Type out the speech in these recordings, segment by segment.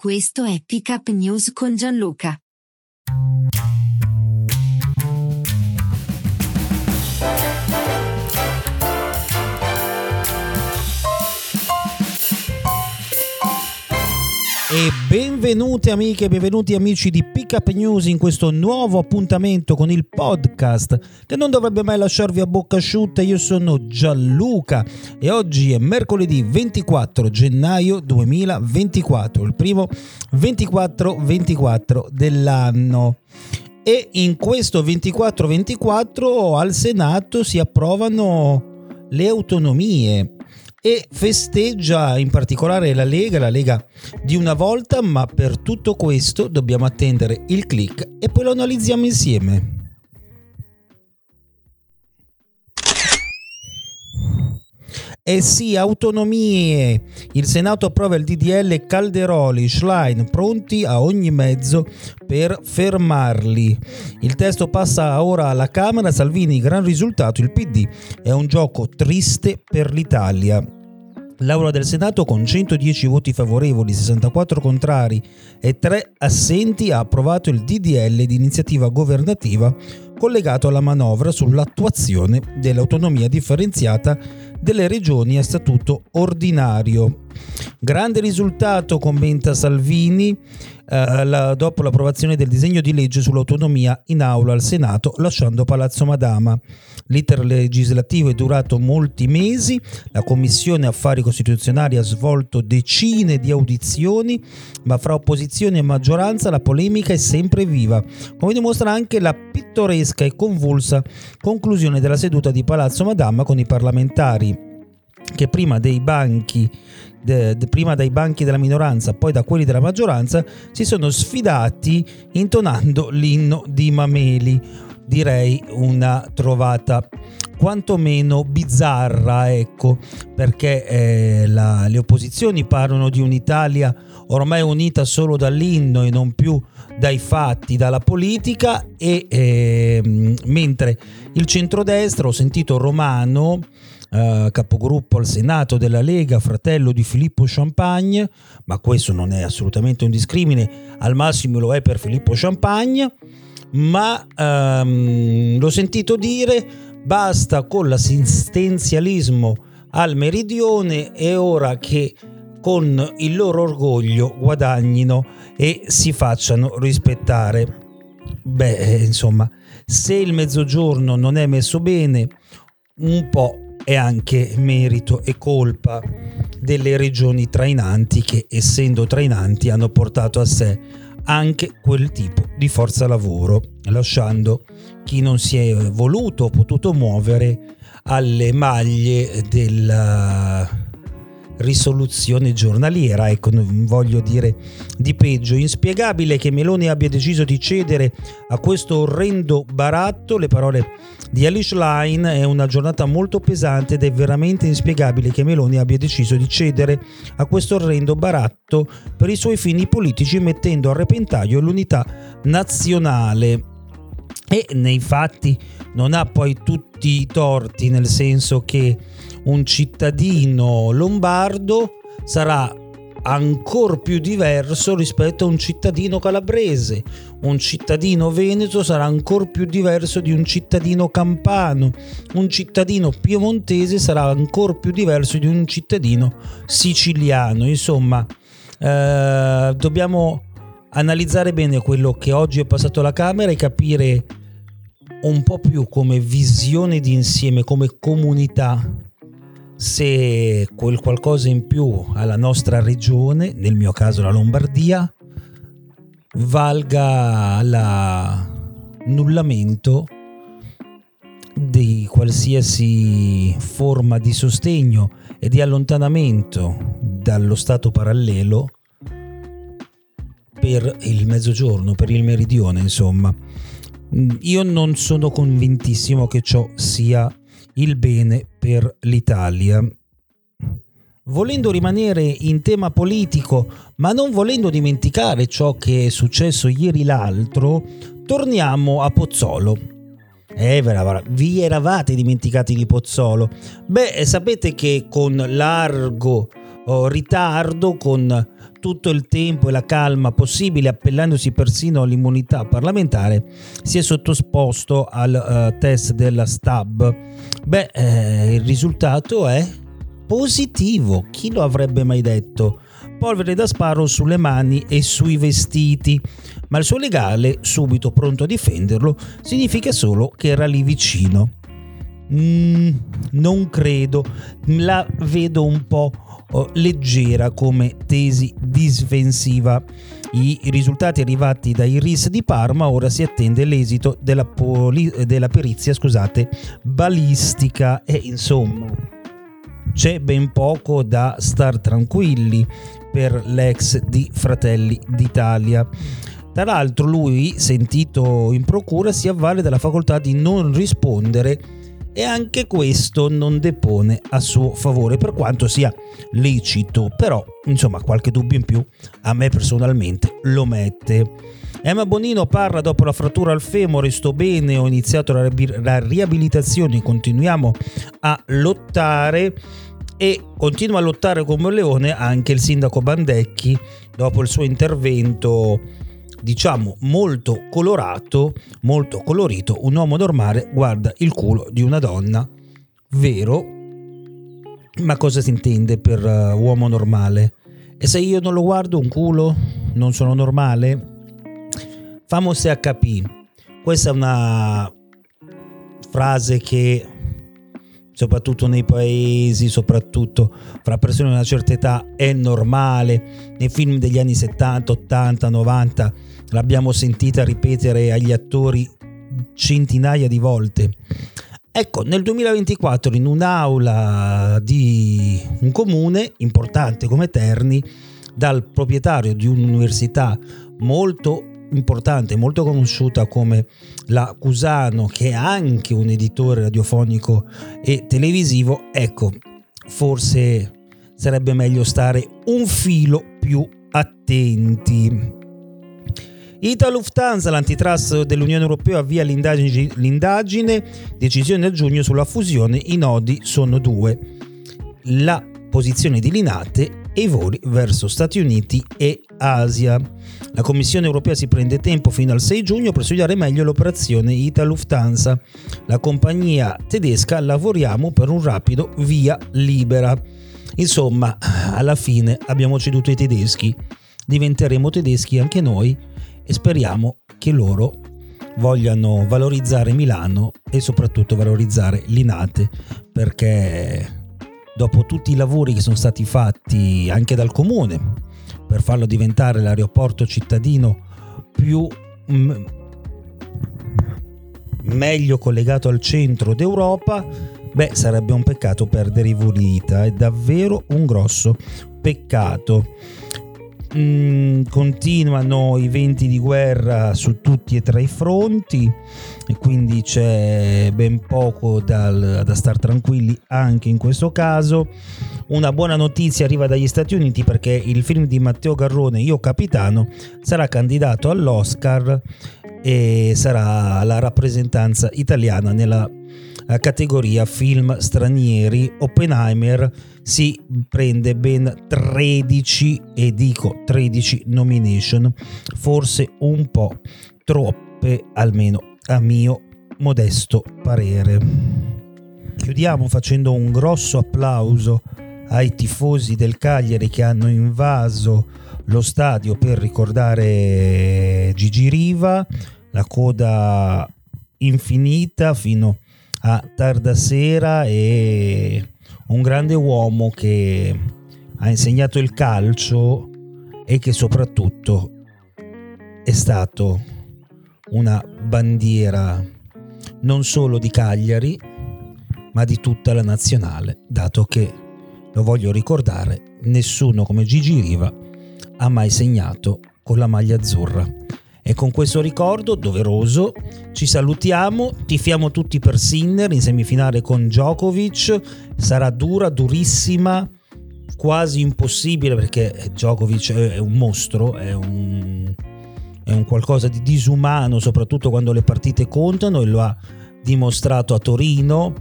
Questo è Pick Up News con Gianluca. Benvenute amiche benvenuti amici di Pick Up News in questo nuovo appuntamento con il podcast che non dovrebbe mai lasciarvi a bocca asciutta. Io sono Gianluca e oggi è mercoledì 24 gennaio 2024, il primo 24-24 dell'anno. E in questo 24-24 al Senato si approvano le autonomie e festeggia in particolare la Lega, la Lega di una volta, ma per tutto questo dobbiamo attendere il click e poi lo analizziamo insieme. Eh sì, autonomie. Il Senato approva il DDL Calderoli, Schlein, pronti a ogni mezzo per fermarli. Il testo passa ora alla Camera, Salvini, gran risultato, il PD è un gioco triste per l'Italia. L'Aula del Senato con 110 voti favorevoli, 64 contrari e 3 assenti ha approvato il DDL di iniziativa governativa collegato alla manovra sull'attuazione dell'autonomia differenziata delle regioni a statuto ordinario. Grande risultato, commenta Salvini, eh, la, dopo l'approvazione del disegno di legge sull'autonomia in aula al Senato, lasciando Palazzo Madama. L'iter legislativo è durato molti mesi, la Commissione Affari Costituzionali ha svolto decine di audizioni, ma fra opposizione e maggioranza la polemica è sempre viva, come dimostra anche la pittoresca e convulsa conclusione della seduta di Palazzo Madama con i parlamentari che prima dei banchi de, de, prima dai banchi della minoranza, poi da quelli della maggioranza, si sono sfidati intonando l'inno di Mameli. Direi una trovata quantomeno bizzarra, ecco, perché eh, la, le opposizioni parlano di un'Italia ormai unita solo dall'inno e non più dai fatti, dalla politica, e eh, mentre il centrodestra, ho sentito Romano, eh, capogruppo al Senato della Lega, fratello di Filippo Champagne, ma questo non è assolutamente un discrimine, al massimo lo è per Filippo Champagne, ma ehm, l'ho sentito dire basta con l'assistenzialismo al meridione e ora che con il loro orgoglio guadagnino e si facciano rispettare. Beh, eh, insomma, se il mezzogiorno non è messo bene, un po' è anche merito e colpa delle regioni trainanti che, essendo trainanti, hanno portato a sé anche quel tipo di forza lavoro, lasciando chi non si è voluto o potuto muovere alle maglie della risoluzione giornaliera, ecco, non voglio dire di peggio. Inspiegabile che Meloni abbia deciso di cedere a questo orrendo baratto, le parole di Alice Line, è una giornata molto pesante ed è veramente inspiegabile che Meloni abbia deciso di cedere a questo orrendo baratto per i suoi fini politici mettendo a repentaglio l'unità nazionale. E nei fatti non ha poi tutti i torti, nel senso che un cittadino lombardo sarà ancora più diverso rispetto a un cittadino calabrese, un cittadino veneto sarà ancora più diverso di un cittadino campano, un cittadino piemontese sarà ancora più diverso di un cittadino siciliano. Insomma, eh, dobbiamo analizzare bene quello che oggi è passato alla Camera e capire un po' più come visione di insieme, come comunità se quel qualcosa in più alla nostra regione, nel mio caso la Lombardia, valga l'annullamento di qualsiasi forma di sostegno e di allontanamento dallo stato parallelo per il mezzogiorno, per il meridione, insomma. Io non sono convintissimo che ciò sia il bene per l'Italia. Volendo rimanere in tema politico, ma non volendo dimenticare ciò che è successo ieri l'altro, torniamo a Pozzolo. Eh, vi eravate dimenticati di Pozzolo? Beh, sapete che con largo ritardo, con tutto il tempo e la calma possibile, appellandosi persino all'immunità parlamentare, si è sottoposto al uh, test della STAB. Beh, eh, il risultato è positivo, chi lo avrebbe mai detto? Polvere da sparo sulle mani e sui vestiti, ma il suo legale, subito pronto a difenderlo, significa solo che era lì vicino. Mm, non credo, la vedo un po' oh, leggera come tesi difensiva. I risultati arrivati dai RIS di Parma, ora si attende l'esito della, poli- della perizia scusate, balistica e insomma c'è ben poco da star tranquilli per l'ex di Fratelli d'Italia. Tra l'altro lui, sentito in procura, si avvale della facoltà di non rispondere e anche questo non depone a suo favore per quanto sia lecito, però insomma qualche dubbio in più a me personalmente lo mette. Emma Bonino parla dopo la frattura al femore, sto bene, ho iniziato la, la riabilitazione, continuiamo a lottare e continua a lottare come un leone anche il sindaco Bandecchi dopo il suo intervento diciamo molto colorato, molto colorito, un uomo normale guarda il culo di una donna, vero? Ma cosa si intende per uh, uomo normale? E se io non lo guardo un culo, non sono normale? Famos HP. Questa è una frase che soprattutto nei paesi, soprattutto fra persone di una certa età, è normale. Nei film degli anni 70, 80, 90 l'abbiamo sentita ripetere agli attori centinaia di volte. Ecco, nel 2024 in un'aula di un comune importante come Terni, dal proprietario di un'università molto importante, molto conosciuta come la Cusano, che è anche un editore radiofonico e televisivo, ecco, forse sarebbe meglio stare un filo più attenti. Ita Lufthansa, l'antitrust dell'Unione Europea, avvia l'indagine, l'indagine, decisione a giugno sulla fusione, i nodi sono due. La posizione di Linate e i voli verso Stati Uniti e Asia. La Commissione europea si prende tempo fino al 6 giugno per studiare meglio l'operazione Ita Lufthansa. La compagnia tedesca lavoriamo per un rapido via libera. Insomma, alla fine abbiamo ceduto ai tedeschi, diventeremo tedeschi anche noi e speriamo che loro vogliano valorizzare Milano e soprattutto valorizzare Linate perché dopo tutti i lavori che sono stati fatti anche dal comune per farlo diventare l'aeroporto cittadino più m- meglio collegato al centro d'Europa, beh sarebbe un peccato perdere i Vulita, è davvero un grosso peccato mm, continuano i venti di guerra su tutti e tre i fronti e quindi c'è ben poco dal, da star tranquilli anche in questo caso. Una buona notizia arriva dagli Stati Uniti perché il film di Matteo Garrone, Io Capitano, sarà candidato all'Oscar e sarà la rappresentanza italiana nella categoria film stranieri. Oppenheimer si prende ben 13 e dico 13 nomination, forse un po' troppe almeno a mio modesto parere. Chiudiamo facendo un grosso applauso ai tifosi del Cagliari che hanno invaso lo stadio per ricordare Gigi Riva, la coda infinita fino a tarda sera e un grande uomo che ha insegnato il calcio e che soprattutto è stato una bandiera non solo di Cagliari, ma di tutta la nazionale, dato che, lo voglio ricordare, nessuno come Gigi Riva ha mai segnato con la maglia azzurra. E con questo ricordo doveroso ci salutiamo, tifiamo tutti per Sinner in semifinale con Djokovic, sarà dura, durissima, quasi impossibile perché Djokovic è un mostro, è un, è un qualcosa di disumano soprattutto quando le partite contano e lo ha dimostrato a Torino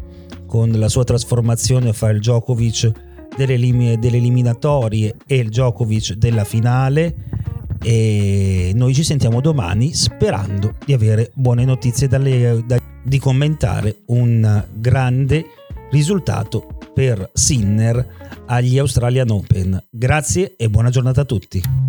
con la sua trasformazione a fare il Djokovic delle, delle eliminatorie e il Djokovic della finale. E noi ci sentiamo domani sperando di avere buone notizie dalle, da, di commentare un grande risultato per Sinner agli Australian Open. Grazie e buona giornata a tutti.